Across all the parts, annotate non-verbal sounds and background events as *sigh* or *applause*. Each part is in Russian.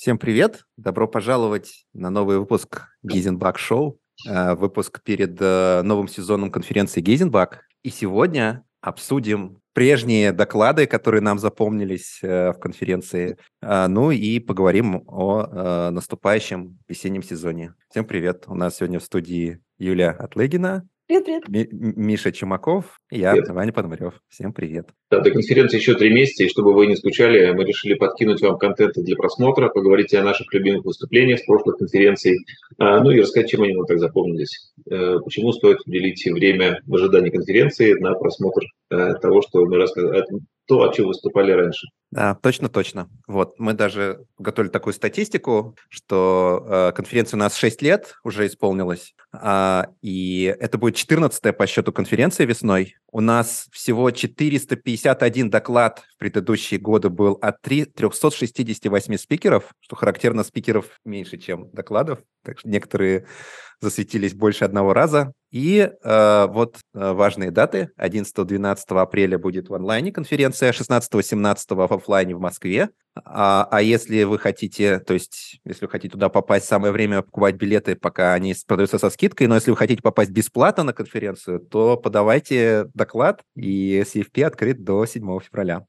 Всем привет! Добро пожаловать на новый выпуск Гейзенбак Шоу, э, выпуск перед э, новым сезоном конференции Гейзенбак. И сегодня обсудим прежние доклады, которые нам запомнились э, в конференции, ну и поговорим о наступающем весеннем сезоне. Всем привет! У нас сегодня в студии Юлия Атлегина, Привет, привет. Миша Чумаков я, привет. Ваня Пономарев. Всем привет. Да, до конференции еще три месяца, и чтобы вы не скучали, мы решили подкинуть вам контента для просмотра, поговорить о наших любимых выступлениях с прошлых конференций, а, ну и рассказать, чем они нам так запомнились. Э, почему стоит уделить время в ожидании конференции на просмотр э, того, что мы рассказали, то, о чем выступали раньше. Да, точно, точно. Вот, мы даже готовили такую статистику, что э, конференция у нас 6 лет уже исполнилась, э, и это будет 14 по счету конференции весной. У нас всего 451 доклад в предыдущие годы был от 3, 368 спикеров, что характерно, спикеров меньше, чем докладов. Так что некоторые засветились больше одного раза. И э, вот э, важные даты. 11-12 апреля будет в онлайне конференция, 16-17 в офлайне в Москве. А, а если вы хотите, то есть, если вы хотите туда попасть, самое время покупать билеты, пока они продаются со скидкой, но если вы хотите попасть бесплатно на конференцию, то подавайте доклад, и CFP открыт до 7 февраля.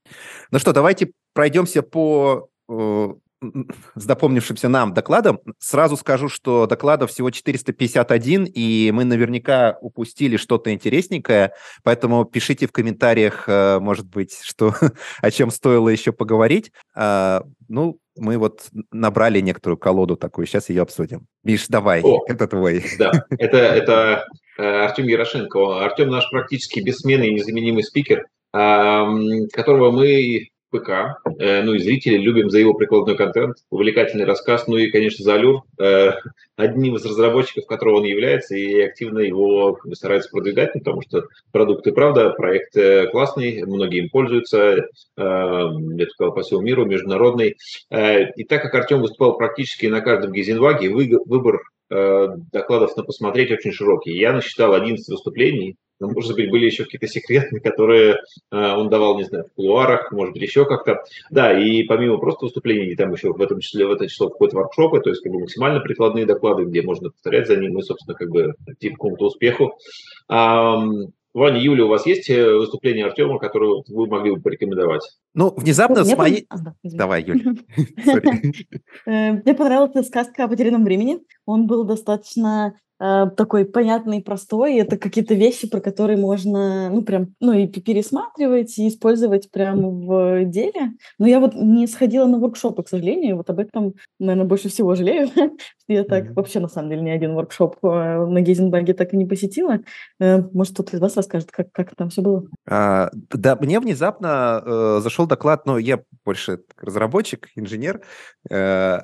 Ну что, давайте пройдемся по э, с запомнившимся нам докладом. Сразу скажу, что докладов всего 451, и мы наверняка упустили что-то интересненькое, поэтому пишите в комментариях, э, может быть, что, *laughs* о чем стоило еще поговорить. А, ну, мы вот набрали некоторую колоду такую, сейчас ее обсудим. Миш, давай, О, это твой. Да, это, это э, Артем Ярошенко. Артем наш практически бессменный и незаменимый спикер, которого мы ПК, э, ну и зрители любим за его прикладной контент, увлекательный рассказ, ну и, конечно, за Алюр, э, одним из разработчиков, которого он является, и активно его старается продвигать, потому что продукт и правда, проект э, классный, многие им пользуются, я бы сказал, по всему миру, международный. И так как Артем выступал практически на каждом Гизенваге, выбор докладов на посмотреть очень широкий. Я насчитал 11 выступлений, но, может быть, были еще какие-то секретные, которые э, он давал, не знаю, в кулуарах, может быть, еще как-то. Да, и помимо просто выступлений, там еще в этом числе, в это число входят воркшопы, то есть как бы максимально прикладные доклады, где можно повторять за ним и, собственно, как бы идти к какому-то успеху. Ваня, Юля, у вас есть э, выступление Артема, которое вы могли бы порекомендовать? Ну, внезапно с моей... А, да, Давай, Юля. *laughs* Э, мне понравилась сказка о потерянном времени. Он был достаточно Э, такой понятный и простой. Это какие-то вещи, про которые можно, ну, прям, ну, и пересматривать, и использовать прямо в деле. Но я вот не сходила на воркшопы, к сожалению, вот об этом, наверное, больше всего жалею. *laughs* я так mm-hmm. вообще, на самом деле, ни один воркшоп э, на Гейзенберге так и не посетила. Э, может, кто-то из вас расскажет, как, как там все было? А, да, мне внезапно э, зашел доклад, но я больше разработчик, инженер, э,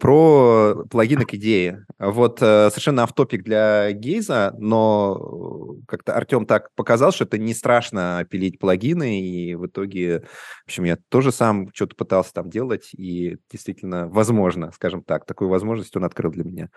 про плагины к идее. Вот э, совершенно автоп топик для Гейза, но как-то Артем так показал, что это не страшно пилить плагины, и в итоге, в общем, я тоже сам что-то пытался там делать, и действительно, возможно, скажем так, такую возможность он открыл для меня.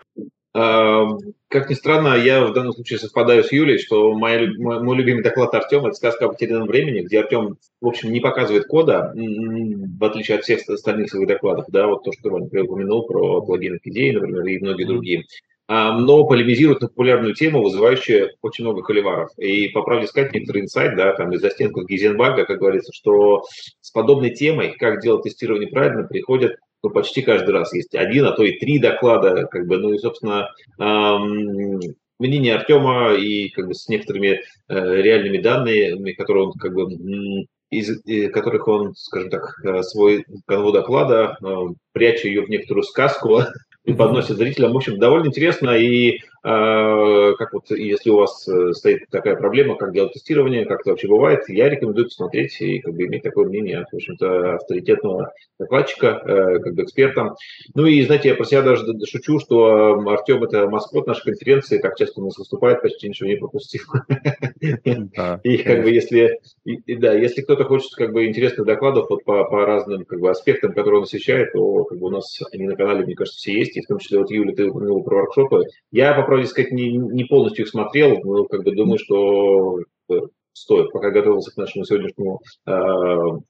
Как ни странно, я в данном случае совпадаю с Юлей, что моя, мой, мой любимый доклад Артема – это сказка о потерянном времени, где Артем, в общем, не показывает кода, в отличие от всех остальных своих докладов, да, вот то, что Ваня упомянул про плагины к идее, например, и многие другие но полемизируют на популярную тему, вызывающую очень много холиваров. И, по правде сказать, некоторый инсайт, да, там из-за стенков Гизенбага, как говорится, что с подобной темой, как делать тестирование правильно, приходят ну, почти каждый раз. Есть один, а то и три доклада, как бы, ну и, собственно, эм, мнение Артема и как бы с некоторыми э, реальными данными, которые он как бы из, из которых он, скажем так, э, свой канву доклада, э, пряча ее в некоторую сказку, *laughs* подносит зрителям. В общем, довольно интересно. И а, как вот, если у вас э, стоит такая проблема, как делать тестирование, как это вообще бывает, я рекомендую посмотреть и как бы иметь такое мнение, в общем-то, авторитетного докладчика, э, как бы эксперта. Ну и, знаете, я про себя даже шучу, что Артем – это маскот нашей конференции, так часто у нас выступает, почти ничего не пропустил. *laughs* И как бы если, да, если кто-то хочет как бы интересных докладов вот по, разным как бы аспектам, которые он освещает, то как бы у нас они на канале, мне кажется, все есть, в том числе вот Юля, ты упомянула про воркшопы. Я по правде сказать, не, не полностью их смотрел, но как бы думаю, что э, стоит. Пока готовился к нашему сегодняшнему э,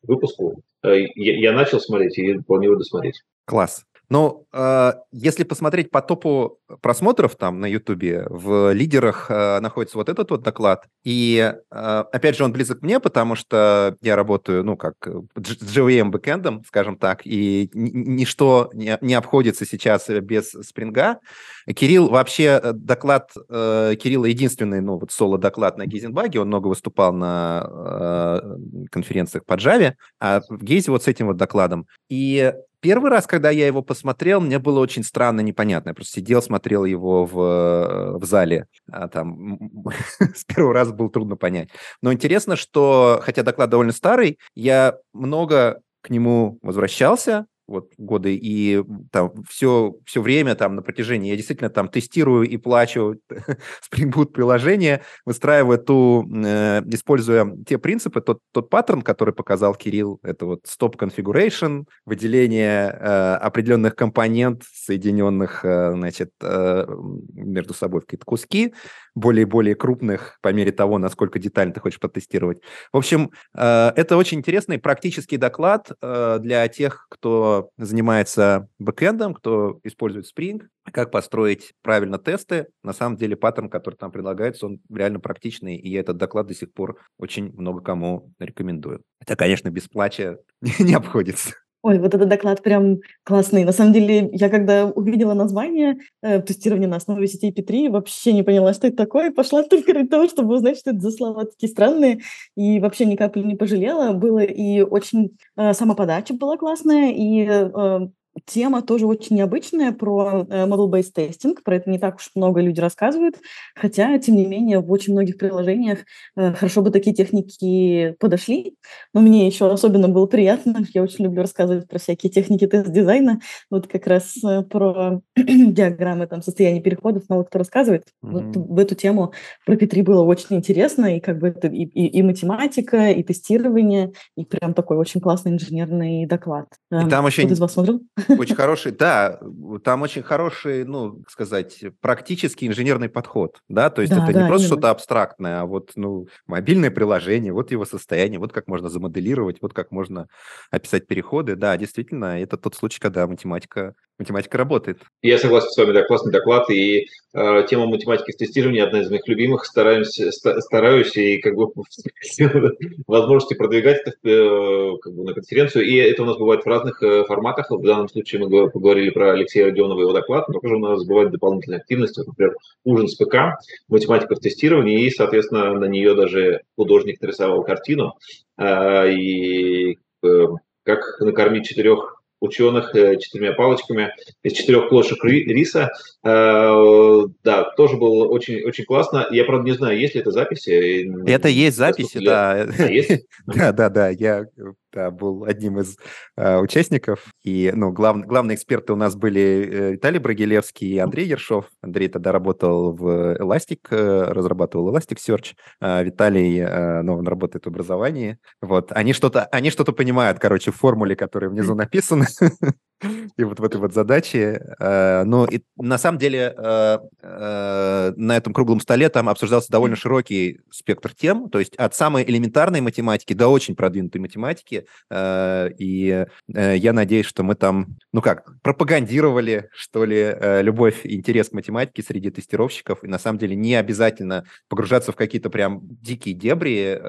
выпуску, э, я, я начал смотреть и планирую досмотреть. Класс. Ну, э, если посмотреть по топу просмотров там на Ютубе, в лидерах э, находится вот этот вот доклад. И, э, опять же, он близок мне, потому что я работаю, ну, как с JVM бэкэндом, скажем так, и ничто не, не обходится сейчас без спринга. Кирилл, вообще, доклад э, Кирилла единственный, ну, вот соло-доклад на Гейзенбаге, он много выступал на э, конференциях по Java, а в Гейзе вот с этим вот докладом. И Первый раз, когда я его посмотрел, мне было очень странно, непонятно. Я просто сидел, смотрел его в, в зале. А там *laughs* с первого раза было трудно понять. Но интересно, что, хотя доклад довольно старый, я много к нему возвращался, вот годы, и там все, все время там на протяжении, я действительно там тестирую и плачу *laughs* Spring Boot приложение, выстраивая ту, э, используя те принципы, тот, тот паттерн, который показал Кирилл, это вот stop configuration, выделение э, определенных компонент, соединенных, э, значит, э, между собой в какие-то куски, более и более крупных по мере того, насколько детально ты хочешь потестировать. В общем, э, это очень интересный практический доклад э, для тех, кто занимается бэкэндом, кто использует Spring, как построить правильно тесты. На самом деле паттерн, который там предлагается, он реально практичный, и я этот доклад до сих пор очень много кому рекомендую. Хотя, конечно, без плача *laughs* не обходится. Ой, вот этот доклад прям классный. На самом деле, я когда увидела название э, тестирования на основе сетей P3, вообще не поняла, что это такое. Пошла *laughs* только ради того, чтобы узнать, что это за слова такие странные. И вообще ни капли не пожалела. Было и очень... Э, сама подача была классная, и э, Тема тоже очень необычная про э, model-based testing, про это не так уж много людей рассказывают, хотя, тем не менее, в очень многих приложениях э, хорошо бы такие техники подошли, но мне еще особенно было приятно, я очень люблю рассказывать про всякие техники тест-дизайна, вот как раз э, про *clears throat* диаграммы там состояния переходов, мало кто рассказывает. Mm-hmm. Вот в эту тему про P3 было очень интересно, и как бы это и, и, и математика, и тестирование, и прям такой очень классный инженерный доклад. И там Кто очень... из вас смотрел? Очень хороший, да, там очень хороший, ну, как сказать, практический инженерный подход, да, то есть да, это да, не просто что-то абстрактное, а вот, ну, мобильное приложение, вот его состояние, вот как можно замоделировать, вот как можно описать переходы, да, действительно, это тот случай, когда математика математика работает. Я согласен с вами, да, классный доклад. И э, тема математики в тестировании одна из моих любимых. Стараемся, стараюсь и как бы *laughs* возможности продвигать это э, как бы, на конференцию. И это у нас бывает в разных э, форматах. В данном случае мы поговорили про Алексея Родионова и его доклад, но тоже у нас бывает дополнительная активность. Например, ужин с ПК, математика в тестировании, и, соответственно, на нее даже художник нарисовал картину. Э, и э, как накормить четырех ученых э, четырьмя палочками из четырех плошек риса. Э, да, тоже было очень, очень классно. Я, правда, не знаю, есть ли это записи. Это есть записи, да. *laughs* А, есть? *laughs* Да, да, да. Я да, был одним из э, участников. И ну, глав, главные эксперты у нас были э, Виталий Брагилевский и Андрей Ершов. Андрей тогда работал в Elastic, э, разрабатывал Elasticsearch. Э, Виталий, э, ну, он работает в образовании. Вот. Они что-то, они что-то понимают, короче, в формуле, которая внизу написана. *laughs* и вот в этой вот задаче. Э, но и на самом деле э, э, на этом круглом столе там обсуждался довольно широкий спектр тем, то есть от самой элементарной математики до очень продвинутой математики. И я надеюсь, что мы там, ну как, пропагандировали, что ли, любовь и интерес к математике среди тестировщиков. И на самом деле не обязательно погружаться в какие-то прям дикие дебри,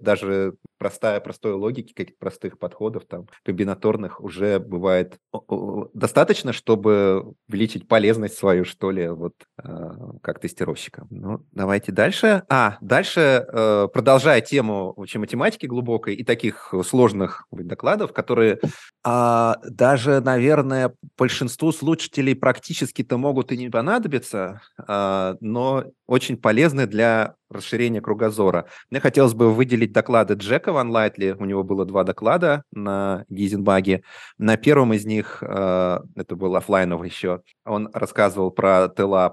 даже простая, простой логики, каких-то простых подходов, там, комбинаторных уже бывает достаточно, чтобы увеличить полезность свою, что ли, вот э, как тестировщика. Ну, давайте дальше. А, дальше, э, продолжая тему вообще математики глубокой и таких сложных докладов, которые а, даже, наверное, большинству слушателей практически-то могут и не понадобиться, а, но очень полезны для расширения кругозора. Мне хотелось бы выделить доклады Джека Ван Лайтли. У него было два доклада на Гизенбаге. На первом из них, э, это был офлайновый еще, он рассказывал про TLA+,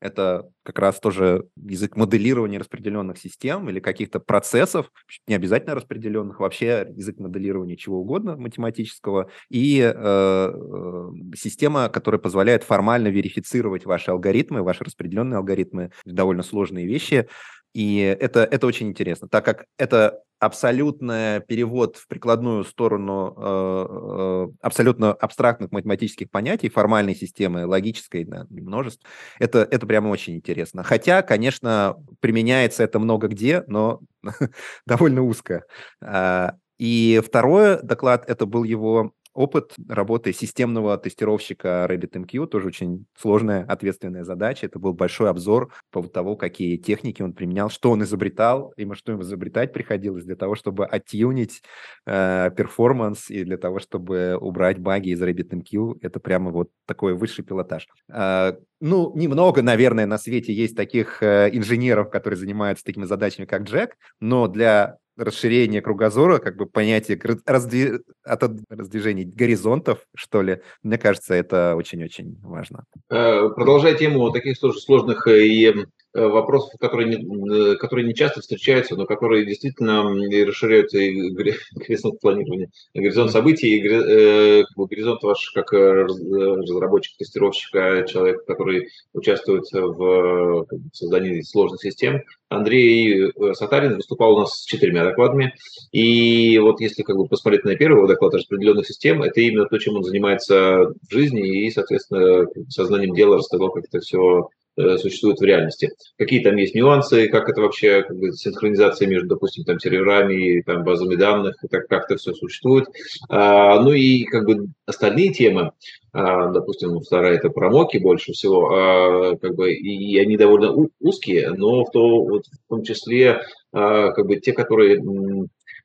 это как раз тоже язык моделирования распределенных систем или каких-то процессов, не обязательно распределенных, вообще язык моделирования чего угодно математического, и э, э, система, которая позволяет формально верифицировать ваши алгоритмы, ваши распределенные алгоритмы, довольно сложные вещи, И это, это очень интересно, так как это абсолютный перевод в прикладную сторону э, э, абсолютно абстрактных математических понятий, формальной системы, логической, да, множеств, это, это прямо очень интересно. Хотя, конечно, применяется это много где, но *laughs* довольно узко. А, и второй доклад, это был его опыт работы системного тестировщика RabbitMQ, тоже очень сложная, ответственная задача. Это был большой обзор по поводу того, какие техники он применял, что он изобретал, и что им изобретать приходилось для того, чтобы оттюнить э, перформанс и для того, чтобы убрать баги из RabbitMQ. Это прямо вот такой высший пилотаж. Э, ну, немного, наверное, на свете есть таких э, инженеров, которые занимаются такими задачами, как Джек, но для расширение кругозора, как бы понятие раздви... от раздвижения горизонтов, что ли. Мне кажется, это очень-очень важно. Э, продолжая тему таких тоже сложных э, и вопросов, которые не, э, которые не часто встречаются, но которые действительно расширяют и *laughs* горизонт планирования, горизонт событий, и э, горизонт ваш как разработчик, тестировщика, человек, который участвует в создании сложных систем. Андрей Сатарин выступал у нас с четырьмя докладами. И вот если как бы посмотреть на первый доклад распределенных систем, это именно то, чем он занимается в жизни и, соответственно, сознанием дела рассказал, как это все Э, существует в реальности. Какие там есть нюансы, как это вообще, как бы, синхронизация между, допустим, там, серверами и там, базами данных, это все существует. А, ну и как бы остальные темы, а, допустим, вторая это про моки больше всего, а, как бы, и, и они довольно узкие, но в, то, вот, в том числе а, как бы те, которые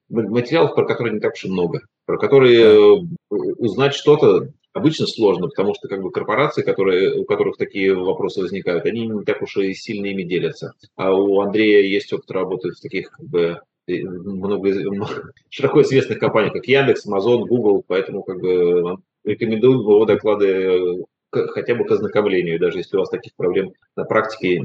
материалов, про которые не так уж и много, про которые да. узнать что-то обычно сложно, потому что как бы корпорации, которые, у которых такие вопросы возникают, они не так уж и сильно ими делятся. А у Андрея есть опыт работы в таких как бы много, *laughs* широко известных компаниях, как Яндекс, Amazon, Google, поэтому как бы рекомендую его доклады хотя бы к ознакомлению, даже если у вас таких проблем на практике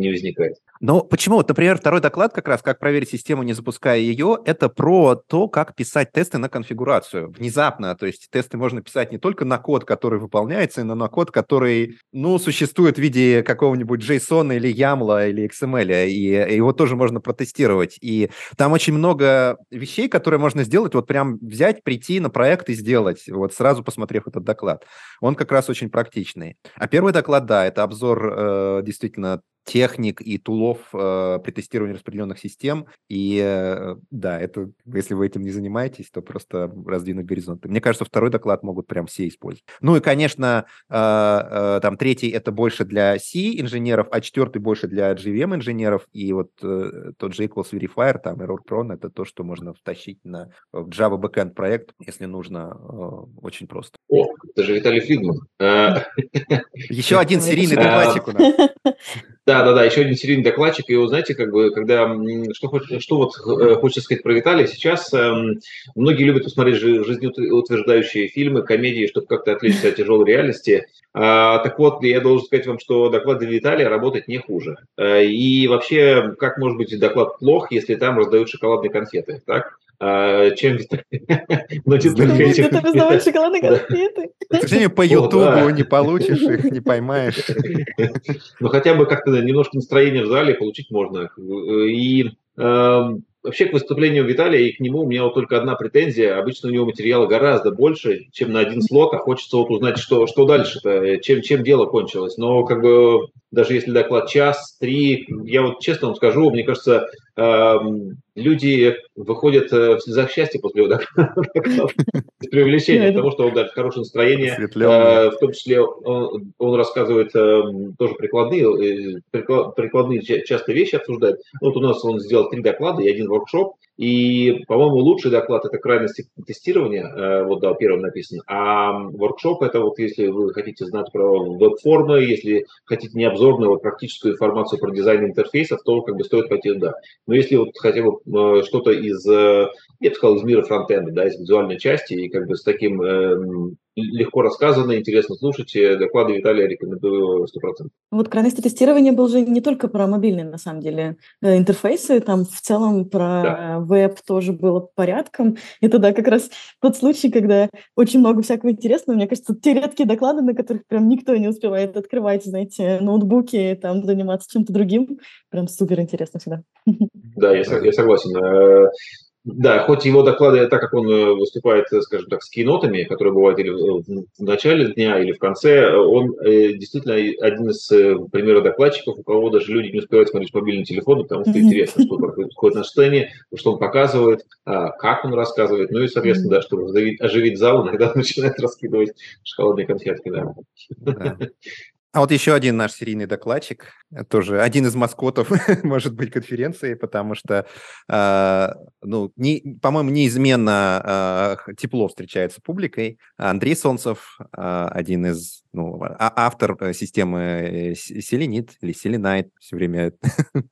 не возникает. Но почему? Вот, например, второй доклад как раз, как проверить систему, не запуская ее, это про то, как писать тесты на конфигурацию. Внезапно, то есть тесты можно писать не только на код, который выполняется, но на код, который, ну, существует в виде какого-нибудь JSON или YAML или XML, и его тоже можно протестировать. И там очень много вещей, которые можно сделать, вот прям взять, прийти на проект и сделать, вот сразу посмотрев этот доклад. Он как раз очень практичный. А первый доклад, да, это обзор э, действительно техник и тулов э, при тестировании распределенных систем. И э, да, это, если вы этим не занимаетесь, то просто раздвинуть горизонты. Мне кажется, второй доклад могут прям все использовать. Ну и, конечно, э, э, там третий это больше для C инженеров, а четвертый больше для GVM инженеров. И вот э, тот же Equals Verifier, там Error Prone, это то, что можно втащить на в Java Backend проект, если нужно, э, очень просто. О, это же Виталий Фридман. Еще один серийный докладчик у нас. *laughs* *laughs* Да, да, да, еще один серийный докладчик. И вы знаете, как бы, когда что, что вот э, хочется сказать про Виталия, сейчас эм, многие любят посмотреть жизнеутверждающие фильмы, комедии, чтобы как-то отвлечься от тяжелой реальности. А, так вот, я должен сказать вам, что доклады Виталия работают не хуже. Э, и вообще, как может быть доклад плох, если там раздают шоколадные конфеты, так? А, чем Будет *laughs* это раздавать шоколадные конфеты. *laughs* К сожалению, по Ютубу не получишь их, не поймаешь. Ну, хотя бы как-то немножко настроение в зале получить можно. И эм, Вообще к выступлению Виталия и к нему у меня вот только одна претензия. Обычно у него материала гораздо больше, чем на один слот, а хочется вот узнать, что, что дальше-то, чем, чем дело кончилось. Но как бы даже если доклад час, три, я вот честно вам скажу, мне кажется, эм, люди выходят э, в слезах счастья после доклада. *laughs* С привлечением того, что он дает хорошее настроение. Э, в том числе он, он рассказывает э, тоже прикладные, прикладные часто вещи обсуждает. Вот у нас он сделал три доклада и один воркшоп. И, по-моему, лучший доклад – это крайности тестирования, э, вот, да, первым написан. А воркшоп – это вот если вы хотите знать про веб-формы, если хотите не обзорную, а практическую информацию про дизайн интерфейсов, то как бы стоит пойти туда. Но если вот хотя бы э, что-то из, э, я бы сказал, из мира фронтенда, да, из визуальной части, и как бы с таким эм, легко рассказано, интересно слушать. Доклады Виталия рекомендую 100%. Вот крайности тестирования был же не только про мобильные, на самом деле, интерфейсы, там в целом про да. веб тоже было порядком. Это, да, как раз тот случай, когда очень много всякого интересного. Мне кажется, те редкие доклады, на которых прям никто не успевает открывать, знаете, ноутбуки, там, заниматься чем-то другим. Прям супер интересно всегда. Да, я, я согласен. Э, да, хоть его доклады, так как он э, выступает, э, скажем так, с кинотами, которые бывают или в начале дня, или в конце, он действительно один из примеров докладчиков, у кого даже люди не успевают смотреть мобильный телефон, потому что интересно, что происходит на сцене, что он показывает, а, как он рассказывает, ну и, соответственно, да, чтобы оживить зал, иногда начинает раскидывать шоколадные конфетки, да. да. А вот еще один наш серийный докладчик, э, тоже один из маскотов, *laughs* может быть, конференции, потому что, э, ну, не, по-моему, неизменно э, тепло встречается публикой. Андрей Солнцев, э, один из, ну, автор э, системы Селенит или Селенайт, все время *laughs*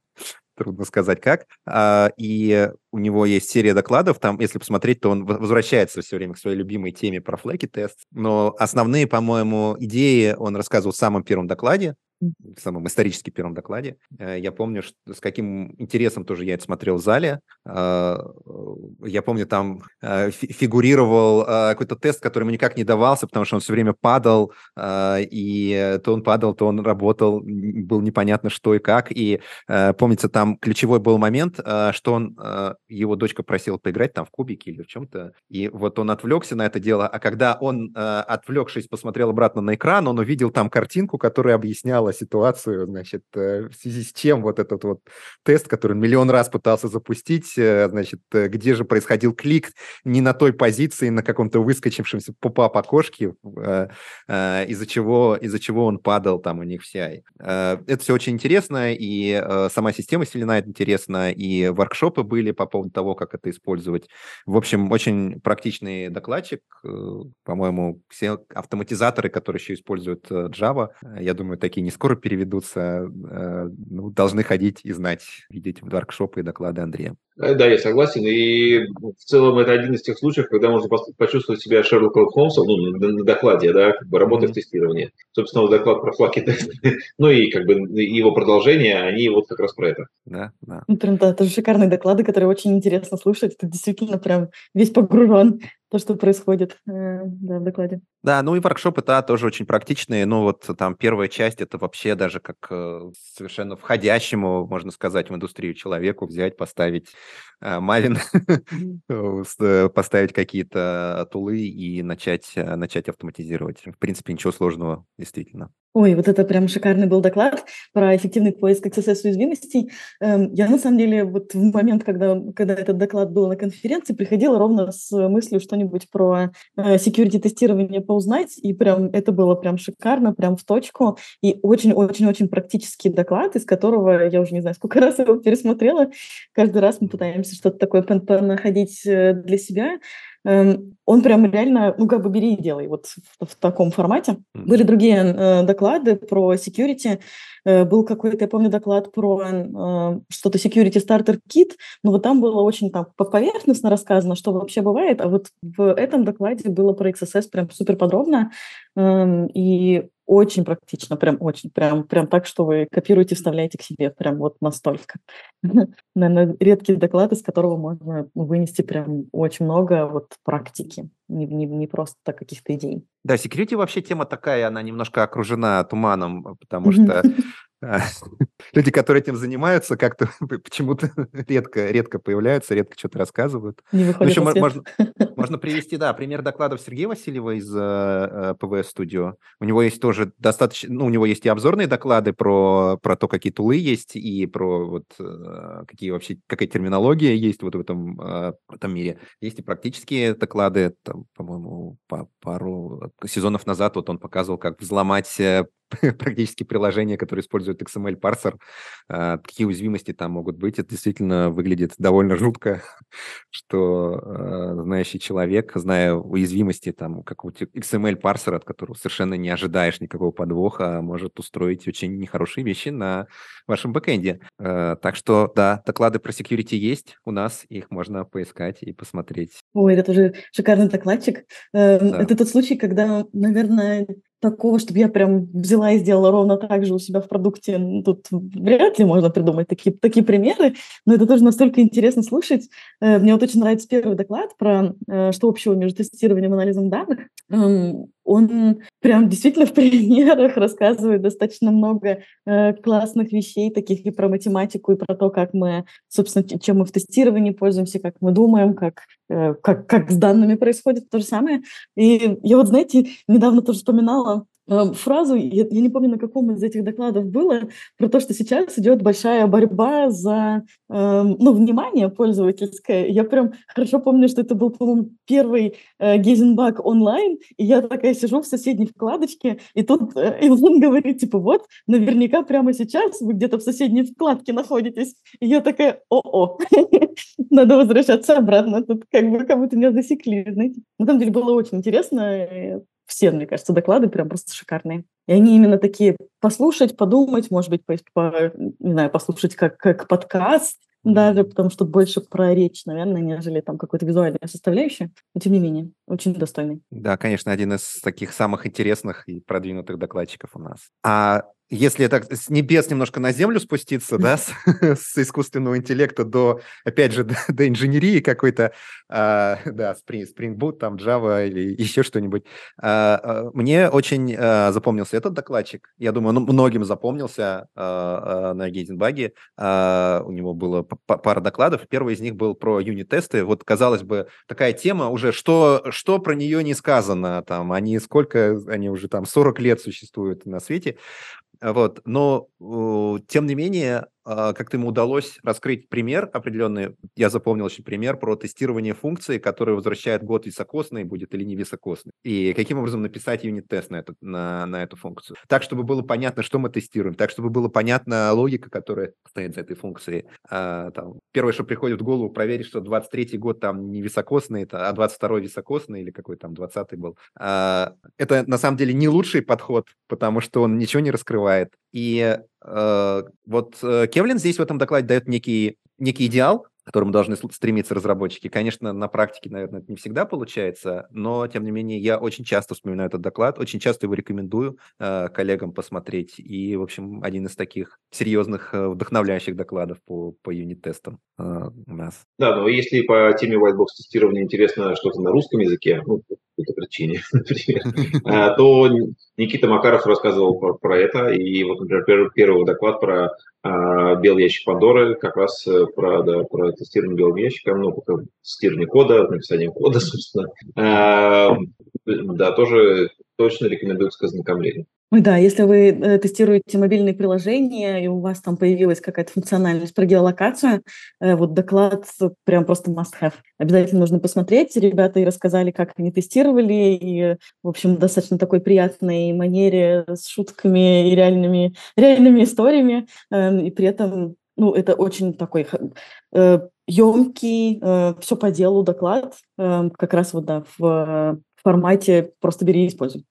трудно сказать как. А, и у него есть серия докладов, там, если посмотреть, то он возвращается все время к своей любимой теме про флеки-тест. Но основные, по-моему, идеи он рассказывал в самом первом докладе, в самом исторически первом докладе. Э, я помню, что, с каким интересом тоже я это смотрел в зале. А, я помню, там э, фигурировал э, какой-то тест, который ему никак не давался, потому что он все время падал, и то он падал, то он работал, был непонятно что и как. И помнится, там ключевой был момент, что он, его дочка просила поиграть там в кубики или в чем-то, и вот он отвлекся на это дело, а когда он, отвлекшись, посмотрел обратно на экран, он увидел там картинку, которая объясняла описала ситуацию, значит, э, в связи с чем вот этот вот тест, который он миллион раз пытался запустить, э, значит, э, где же происходил клик не на той позиции, на каком-то выскочившемся поп-ап окошке, из-за чего, из-за чего он падал там у них вся. Это все очень интересно, и сама система Selenite интересна, и воркшопы были по поводу того, как это использовать. В общем, очень практичный докладчик. По-моему, все автоматизаторы, которые еще используют Java, я думаю, такие не скоро переведутся, э, ну, должны ходить и знать, видеть воркшопы и доклады Андрея. Э, да, я согласен. И в целом это один из тех случаев, когда можно почувствовать себя Шерлоком Холмсом ну, на докладе, да, как бы работая mm-hmm. в тестировании. Собственно, вот доклад про флаки *laughs* ну и как бы его продолжение, они вот как раз про это. Да, да. Ну, прям, да, это же шикарные доклады, которые очень интересно слушать. Ты действительно прям весь погружен то, что происходит э, да, в докладе. Да, ну и воркшопы, да, тоже очень практичные. Ну вот там первая часть, это вообще даже как э, совершенно входящему, можно сказать, в индустрию человеку взять, поставить Мавин, *laughs* э, поставить какие-то тулы и начать, э, начать автоматизировать. В принципе, ничего сложного, действительно. Ой, вот это прям шикарный был доклад про эффективный поиск XSS-уязвимостей. Эм, я, на самом деле, вот в момент, когда, когда этот доклад был на конференции, приходила ровно с мыслью что-нибудь про security-тестирование поузнать, и прям это было прям шикарно, прям в точку, и очень-очень-очень практический доклад, из которого я уже не знаю, сколько *laughs* раз его пересмотрела. Каждый раз мы пытаемся что-то такое находить э, для себя. Эм, он прям реально, ну, как бы бери и делай вот в, в таком формате. Были другие э, доклады про security. Э, был какой-то, я помню, доклад про э, что-то security starter kit, но вот там было очень там поверхностно рассказано, что вообще бывает, а вот в этом докладе было про XSS прям супер подробно. Э, и очень практично, прям очень, прям, прям так, что вы копируете, вставляете к себе, прям вот настолько. *laughs* Наверное, редкий доклад, из которого можно вынести прям очень много вот практики, не, не, не просто каких-то идей. Да, security вообще тема такая, она немножко окружена туманом, потому что *laughs* *laughs* люди, которые этим занимаются, как-то *laughs* почему-то *laughs* редко, редко появляются, редко что-то рассказывают. Не ну, еще можно, можно привести, да, пример докладов Сергея Васильева из uh, PVS Studio. У него есть тоже достаточно, ну, у него есть и обзорные доклады про, про то, какие тулы есть, и про вот uh, какие вообще, какая терминология есть вот в этом, в этом мире. Есть и практические доклады, там, по-моему, по пару сезонов назад вот он показывал, как взломать *laughs* практически приложения, которые используют XML-парсер, а, какие уязвимости там могут быть. Это действительно выглядит довольно жутко, *laughs* что а, знающий человек, зная уязвимости там какого-то XML-парсера, от которого совершенно не ожидаешь никакого подвоха, может устроить очень нехорошие вещи на вашем бэкэнде. А, так что, да, доклады про security есть у нас, их можно поискать и посмотреть. Ой, это тоже шикарный докладчик. Эм, да. Это тот случай, когда, наверное, такого, чтобы я прям взяла и сделала ровно так же у себя в продукте, тут вряд ли можно придумать такие, такие примеры, но это тоже настолько интересно слушать. Э, мне вот очень нравится первый доклад про э, что общего между тестированием и анализом данных. Эм, он прям действительно в *laughs* примерах рассказывает достаточно много э, классных вещей, таких и про математику, и про то, как мы, собственно, чем мы в тестировании пользуемся, как мы думаем, как, э, как, как с данными происходит то же самое. И я вот, знаете, недавно тоже вспоминала фразу, я, я не помню, на каком из этих докладов было, про то, что сейчас идет большая борьба за э, ну, внимание пользовательское. Я прям хорошо помню, что это был, по-моему, первый э, Гейзенбак онлайн, и я такая сижу в соседней вкладочке, и тут э, *laughs* Илон говорит, типа, вот, наверняка прямо сейчас вы где-то в соседней вкладке находитесь. И я такая, о-о, *laughs* надо возвращаться обратно, тут как бы как будто меня засекли, знаете. На самом деле было очень интересно, все, мне кажется, доклады прям просто шикарные. И они именно такие послушать, подумать, может быть, по, по, не знаю, послушать как, как подкаст, даже потому что больше про речь, наверное, нежели там какой-то визуальная составляющая. Но тем не менее, очень достойный. Да, конечно, один из таких самых интересных и продвинутых докладчиков у нас. А если так с небес немножко на землю спуститься, да, с, *laughs* с искусственного интеллекта до, опять же, *laughs* до, до инженерии какой-то, а, да, Spring, Spring Boot, там Java или *laughs* еще что-нибудь. А, а, мне очень а, запомнился этот докладчик. Я думаю, ну, многим запомнился а, а, на Гейзенбаге. А, у него было пара докладов. Первый из них был про юнит-тесты. Вот, казалось бы, такая тема уже, что, что про нее не сказано, там, они сколько, они уже там 40 лет существуют на свете. Вот. Но, тем не менее, как-то ему удалось раскрыть пример определенный. Я запомнил очень пример про тестирование функции, которая возвращает год високосный, будет или не високосный. И каким образом написать юнит-тест на, эту, на, на эту функцию. Так, чтобы было понятно, что мы тестируем, так, чтобы было понятна логика, которая стоит за этой функцией. А, там, первое, что приходит в голову, проверить, что 23-й год там не високосный, а 22-й високосный или какой там 20-й был. А, это на самом деле не лучший подход, потому что он ничего не раскрывает. И э, вот э, Кевлин здесь в этом докладе дает некий, некий идеал, к которому должны стремиться разработчики. Конечно, на практике, наверное, это не всегда получается, но, тем не менее, я очень часто вспоминаю этот доклад, очень часто его рекомендую э, коллегам посмотреть. И, в общем, один из таких серьезных, э, вдохновляющих докладов по, по юнит-тестам э, у нас. Да, но если по теме whitebox тестирования интересно что-то на русском языке, ну, какой-то причине, *laughs* например, а, то Никита Макаров рассказывал про, про это, и вот, например, первый доклад про а, белый ящик Пандоры, как раз э, про, да, про тестирование белым ящиком, ну, тестирование кода, написание кода, *laughs* собственно. А, да, тоже точно рекомендуется к ознакомлению. Да, если вы э, тестируете мобильные приложения, и у вас там появилась какая-то функциональность про геолокацию, э, вот доклад прям просто must-have. Обязательно нужно посмотреть. Ребята и рассказали, как они тестировали, и, в общем, достаточно такой приятной манере с шутками и реальными, реальными историями, э, и при этом ну, это очень такой емкий, э, все по делу доклад, э, как раз вот, да, в формате «просто бери и используй».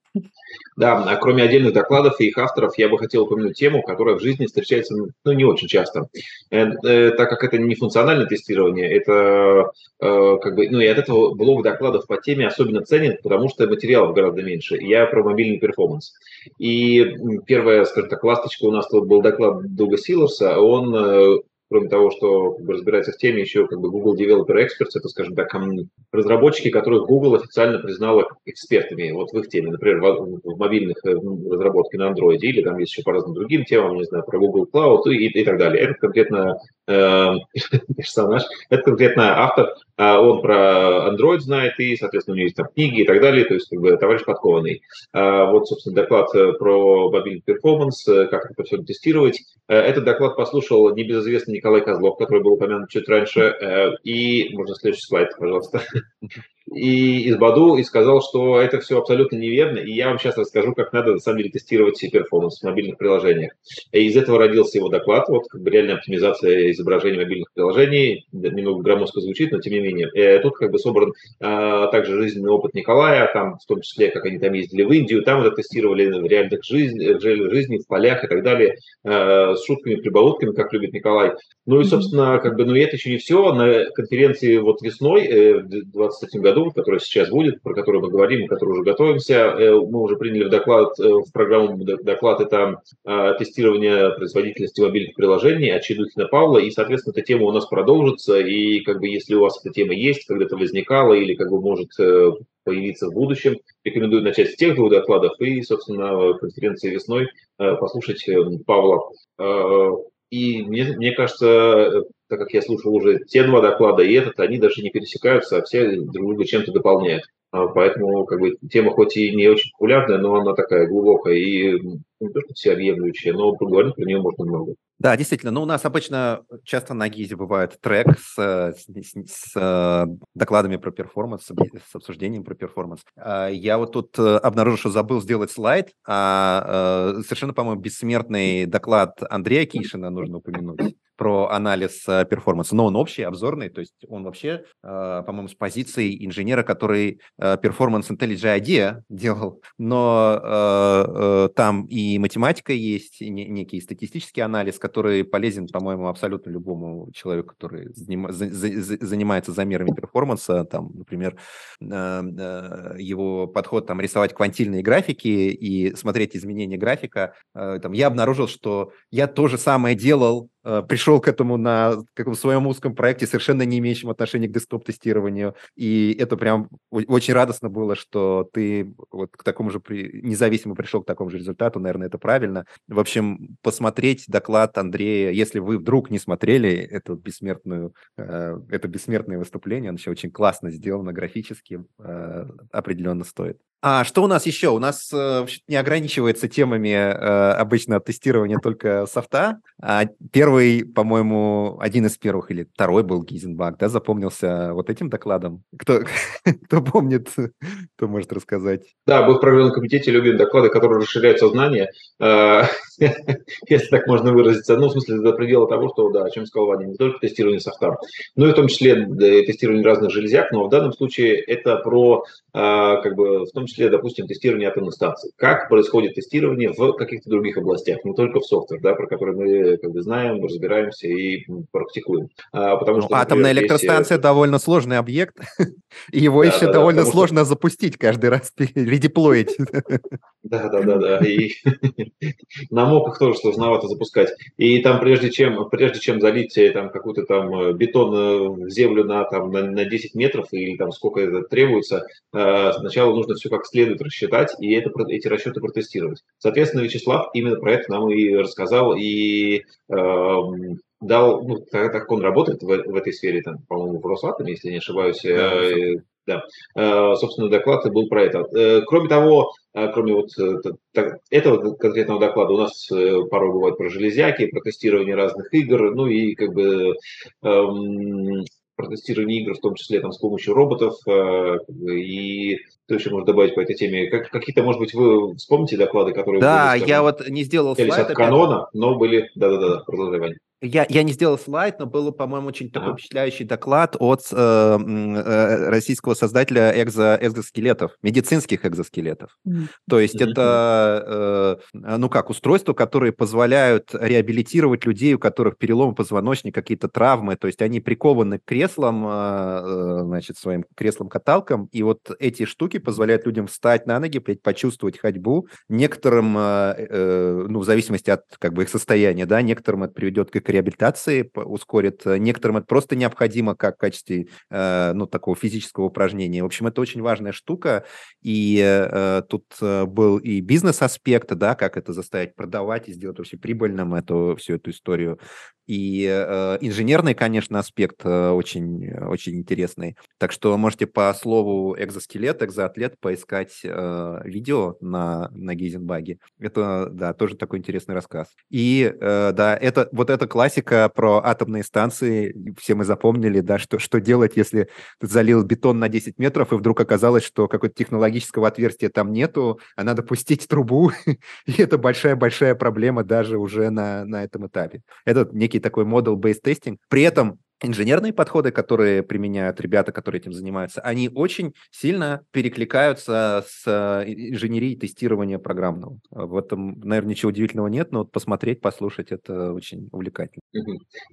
Да, а кроме отдельных докладов и их авторов, я бы хотел упомянуть тему, которая в жизни встречается ну, не очень часто. Э, э, так как это не функциональное тестирование, это э, как бы, ну и от этого блок докладов по теме особенно ценен, потому что материалов гораздо меньше. Я про мобильный перформанс. И первая, скажем так, ласточка у нас тут был доклад Дуга Силерса, он кроме того, что как бы, разбирается в теме, еще как бы Google Developer Experts, это, скажем так, разработчики, которых Google официально признала экспертами вот в их теме, например, в, в мобильных э, разработке на Android или там есть еще по разным другим темам, не знаю, про Google Cloud и, и так далее. Это конкретно *laughs* персонаж. Это конкретно автор, он про Android знает и, соответственно, у него есть там книги и так далее, то есть как бы товарищ подкованный. Вот, собственно, доклад про мобильный перформанс, как это все тестировать. Этот доклад послушал небезызвестный Николай Козлов, который был упомянут чуть раньше, и можно следующий слайд, пожалуйста *laughs* и из Badoo и сказал, что это все абсолютно неверно, и я вам сейчас расскажу, как надо на самом деле тестировать перформанс в мобильных приложениях. И из этого родился его доклад, вот как бы реальная оптимизация изображений мобильных приложений, немного громоздко звучит, но тем не менее. И э, тут как бы собран а, также жизненный опыт Николая, там в том числе, как они там ездили в Индию, там это тестировали в реальных жизни, в жизни, в полях и так далее, а, с шутками, прибаутками, как любит Николай. Ну и, собственно, как бы, ну и это еще не все. На конференции вот весной, э, в 2023 году, году, который сейчас будет, про который мы говорим, и который уже готовимся. Э, мы уже приняли в доклад, э, в программу доклад это а, тестирование производительности мобильных приложений от Чедухина Павла, и, соответственно, эта тема у нас продолжится, и как бы если у вас эта тема есть, когда-то возникала или как бы может э, появиться в будущем, рекомендую начать с тех двух докладов и, собственно, конференции весной послушать Павла. И мне, мне кажется, так как я слушал уже те два доклада и этот, они даже не пересекаются, а все друг друга чем-то дополняют. А, поэтому как бы, тема хоть и не очень популярная, но она такая глубокая и не то что всеобъемлющая, но поговорить про нее можно много. Да, действительно. Ну, у нас обычно часто на ГИЗе бывает трек с, с, с э, докладами про перформанс, с обсуждением про перформанс. А, я вот тут э, обнаружил, что забыл сделать слайд, а э, совершенно, по-моему, бессмертный доклад Андрея Кишина нужно упомянуть про анализ перформанса, но он общий, обзорный, то есть он вообще, по-моему, с позиции инженера, который перформанс IntelliJ IDEA делал, но там и математика есть, и некий статистический анализ, который полезен, по-моему, абсолютно любому человеку, который занимается замерами перформанса, там, например, его подход там рисовать квантильные графики и смотреть изменения графика. Там, я обнаружил, что я то же самое делал Э, пришел к этому на как в своем узком проекте, совершенно не имеющем отношения к десктоп-тестированию. И это прям очень радостно было, что ты вот к такому же, при... независимо пришел к такому же результату, наверное, это правильно. В общем, посмотреть доклад Андрея, если вы вдруг не смотрели эту бессмертную, э, это бессмертное выступление, оно еще очень классно сделано графически, э, определенно стоит. А что у нас еще? У нас э, не ограничивается темами э, обычно тестирования только софта. А первый, по-моему, один из первых или второй был Гизенбак, да, запомнился вот этим докладом. Кто, *laughs* кто помнит, кто может рассказать? Да, был в программном комитете, любим доклады, которые расширяют сознание, э, *laughs* если так можно выразиться. Ну, в смысле, до предела того, что, да, о чем сказал Ваня, не только тестирование софта, но и в том числе тестирование разных железяк, но в данном случае это про, э, как бы, в том числе, допустим, тестирование атомной станции. Как происходит тестирование в каких-то других областях, не только в софтвер, да, про который мы как бы знаем, разбираемся и практикуем. А, потому ну, что, атомная например, электростанция если... довольно сложный объект, *laughs* и его да, еще да, довольно да, сложно что... запустить каждый раз, *laughs* редеплоить. Да, да, да, да. И *laughs* на моках тоже сложновато запускать. И там прежде чем, прежде чем залить э, там какую-то там э, бетон э, в землю на, там, на, на 10 метров или там сколько это требуется, сначала нужно все как следует рассчитать и это, эти расчеты протестировать. Соответственно, Вячеслав именно про это нам и рассказал и э, дал, ну, так, как он работает в, в этой сфере, там, по-моему, в Росатоме, если не ошибаюсь, э, да, э, собственно, доклад был про это. Э, кроме того, э, кроме вот этого конкретного доклада, у нас порой бывает про железяки, про тестирование разных игр, ну и как бы эм, про тестирование игр, в том числе там, с помощью роботов, и что еще можно добавить по этой теме? Как, какие-то, может быть, вы вспомните доклады, которые... Да, были, я вот не сделал слайд. от канона, но были... Да-да-да, продолжай, Ваня. Я, я не сделал слайд, но был, по-моему, очень такой впечатляющий доклад от э, э, российского создателя экзо, экзоскелетов, медицинских экзоскелетов. Mm-hmm. То есть mm-hmm. это, э, ну как, устройства, которые позволяют реабилитировать людей, у которых переломы позвоночника, какие-то травмы. То есть они прикованы к креслам, э, э значит, своим креслом-каталкам, и вот эти штуки позволяют людям встать на ноги, почувствовать ходьбу. Некоторым, э, э, ну, в зависимости от как бы их состояния, да, некоторым это приведет к техника реабилитации ускорит. Некоторым это просто необходимо как в качестве, ну, такого физического упражнения. В общем, это очень важная штука, и тут был и бизнес-аспект, да, как это заставить продавать и сделать вообще прибыльным эту, всю эту историю. И э, инженерный, конечно, аспект э, очень, очень интересный. Так что можете по слову экзоскелет, экзоатлет поискать э, видео на, на Гейзенбаге. Это, да, тоже такой интересный рассказ. И, э, да, это, вот эта классика про атомные станции, все мы запомнили, да, что, что делать, если ты залил бетон на 10 метров, и вдруг оказалось, что какого-то технологического отверстия там нету, а надо пустить трубу, *laughs* и это большая-большая проблема даже уже на, на этом этапе. Это некий такой model-based тестинг. При этом инженерные подходы, которые применяют ребята, которые этим занимаются, они очень сильно перекликаются с э, инженерией тестирования программного. В этом, наверное, ничего удивительного нет, но вот посмотреть, послушать это очень увлекательно.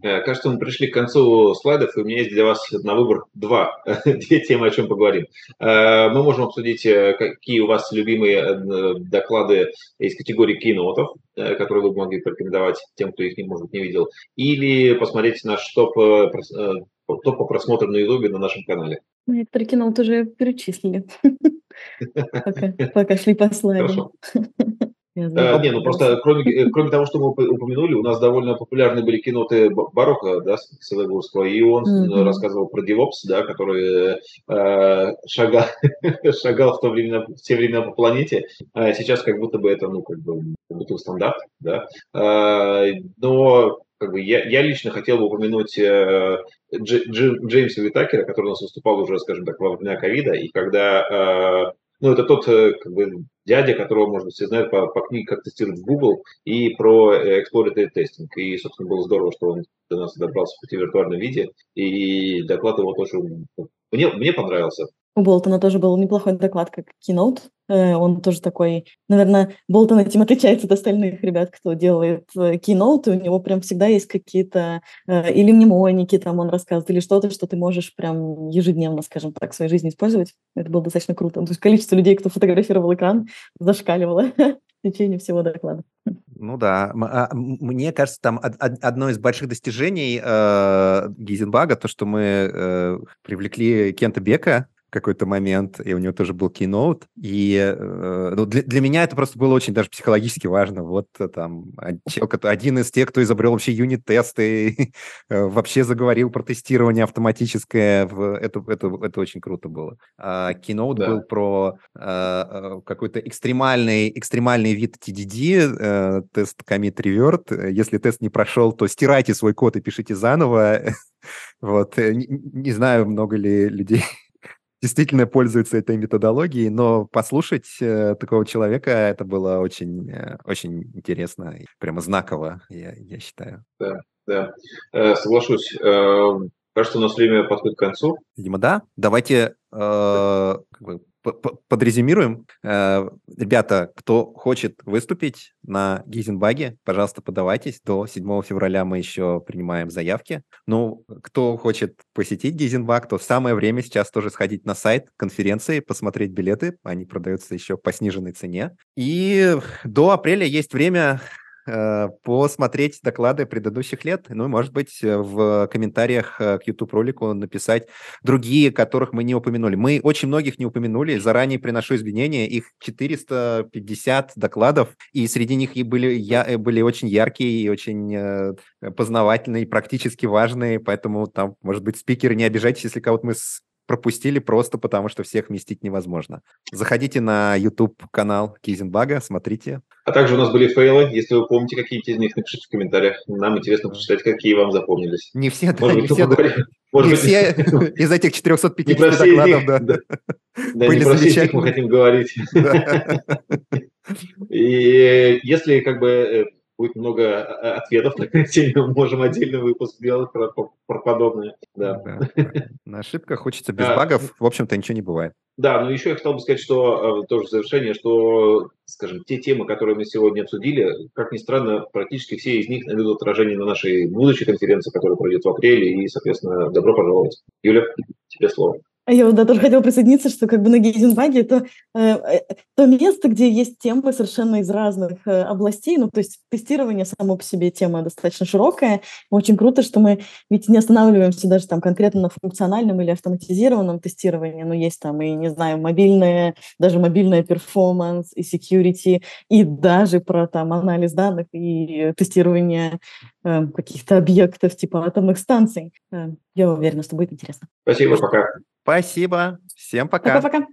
Э, кажется, мы пришли к концу слайдов, и у меня есть для вас на выбор два, *laughs* две темы, о чем поговорим. Э, мы можем обсудить, какие у вас любимые доклады из категории кинотов, которые вы могли порекомендовать тем, кто их, может, не видел, или посмотреть наш топ Э, топ по просмотрам на Ютубе на нашем канале. Некоторые кино уже перечислили, *laughs* пока шли по слайдам. Знаю, не, ну просто кроме, э, кроме того, что мы упомянули, у нас довольно популярны были киноты Барока, да, Силегурского, и он mm-hmm. рассказывал про DevOps, да, который э, шагал, *laughs* шагал в, то время, в те времена по планете, а сейчас как будто бы это, ну, как бы, как будто стандарт, да, э, но как бы я, я лично хотел бы упомянуть э, Дж, Дж, Джеймса Витакера, который у нас выступал уже, скажем так, во время ковида, и когда, э, ну, это тот э, как бы, дядя, которого, может быть, все знают по, по книге «Как тестировать в Google» и про exploratory тестинг. И, собственно, было здорово, что он до нас добрался в пути виртуальном виде, и доклад его тоже мне, мне понравился. У Болтона тоже был неплохой доклад, как Keynote. Э, он тоже такой, наверное, Болтон этим *laughs* отличается от остальных ребят, кто делает э, Keynote. У него прям всегда есть какие-то э, или мнемоники, там он рассказывает, или что-то, что ты можешь прям ежедневно, скажем так, в своей жизни использовать. Это было достаточно круто. То есть количество людей, кто фотографировал экран, зашкаливало *laughs* в течение всего доклада. Ну да, а, мне кажется, там одно из больших достижений Гизенбага, то, что мы привлекли Кента Бека, какой-то момент, и у него тоже был кейноут. И э, ну, для, для меня это просто было очень даже психологически важно. Вот э, там один из тех, кто изобрел вообще юнит-тесты, *laughs* э, вообще заговорил про тестирование автоматическое. В, это, это, это очень круто было. А кейноут да. был про какой-то экстремальный, экстремальный вид TDD, тест commit revert. Если тест не прошел, то стирайте свой код и пишите заново. *laughs* Вот, не, не знаю, много ли людей действительно пользуется этой методологией, но послушать э, такого человека это было очень, э, очень интересно и прямо знаково, я, я считаю. Да, да, э, соглашусь. Э, кажется, у нас время подходит к концу. Видимо, да. Давайте э, как бы подрезюмируем. Э, ребята, кто хочет выступить на Гизенбаге, пожалуйста, подавайтесь. До 7 февраля мы еще принимаем заявки. Ну, кто хочет посетить Гизенбаг, то самое время сейчас тоже сходить на сайт конференции, посмотреть билеты. Они продаются еще по сниженной цене. И до апреля есть время посмотреть доклады предыдущих лет, ну, может быть, э, в комментариях э, к YouTube-ролику написать другие, которых мы не упомянули. Мы очень многих не упомянули, заранее приношу извинения, их 450 докладов, и среди них и были, я, были очень яркие и очень познавательные, практически важные, поэтому там, может быть, спикеры, не обижайтесь, если кого-то мы пропустили просто потому, что всех вместить невозможно. Заходите на YouTube-канал Кизенбага, смотрите. А также у нас были фейлы. Если вы помните какие-то из них, напишите в комментариях. Нам интересно почитать, какие вам запомнились. Не все, да, Может не все, Может не быть, все *laughs* из этих 450 докладов, да. Да, да не про всех мы хотим говорить. *laughs* И если как бы э, будет много э, ответов на эту тему, *laughs* можем отдельный выпуск сделать про, про подобное. Да. Да, на ошибках хочется без багов, в общем-то, ничего не бывает. Да, но еще я хотел бы сказать, что э, тоже в завершение, что, скажем, те темы, которые мы сегодня обсудили, как ни странно, практически все из них найдут отражение на нашей будущей конференции, которая пройдет в апреле, и, соответственно, добро пожаловать. Юля, тебе слово. А я вот да, тоже хотела присоединиться, что как бы на Гейзенбаге это э, э, то место, где есть темы совершенно из разных э, областей. Ну, то есть тестирование само по себе тема достаточно широкая. Очень круто, что мы ведь не останавливаемся даже там конкретно на функциональном или автоматизированном тестировании. Но есть там и, не знаю, мобильное, даже мобильное перформанс и security, и даже про там анализ данных и тестирование э, каких-то объектов типа атомных станций. Э, я уверена, что будет интересно. Спасибо, пока. Спасибо. Всем пока. Пока-пока.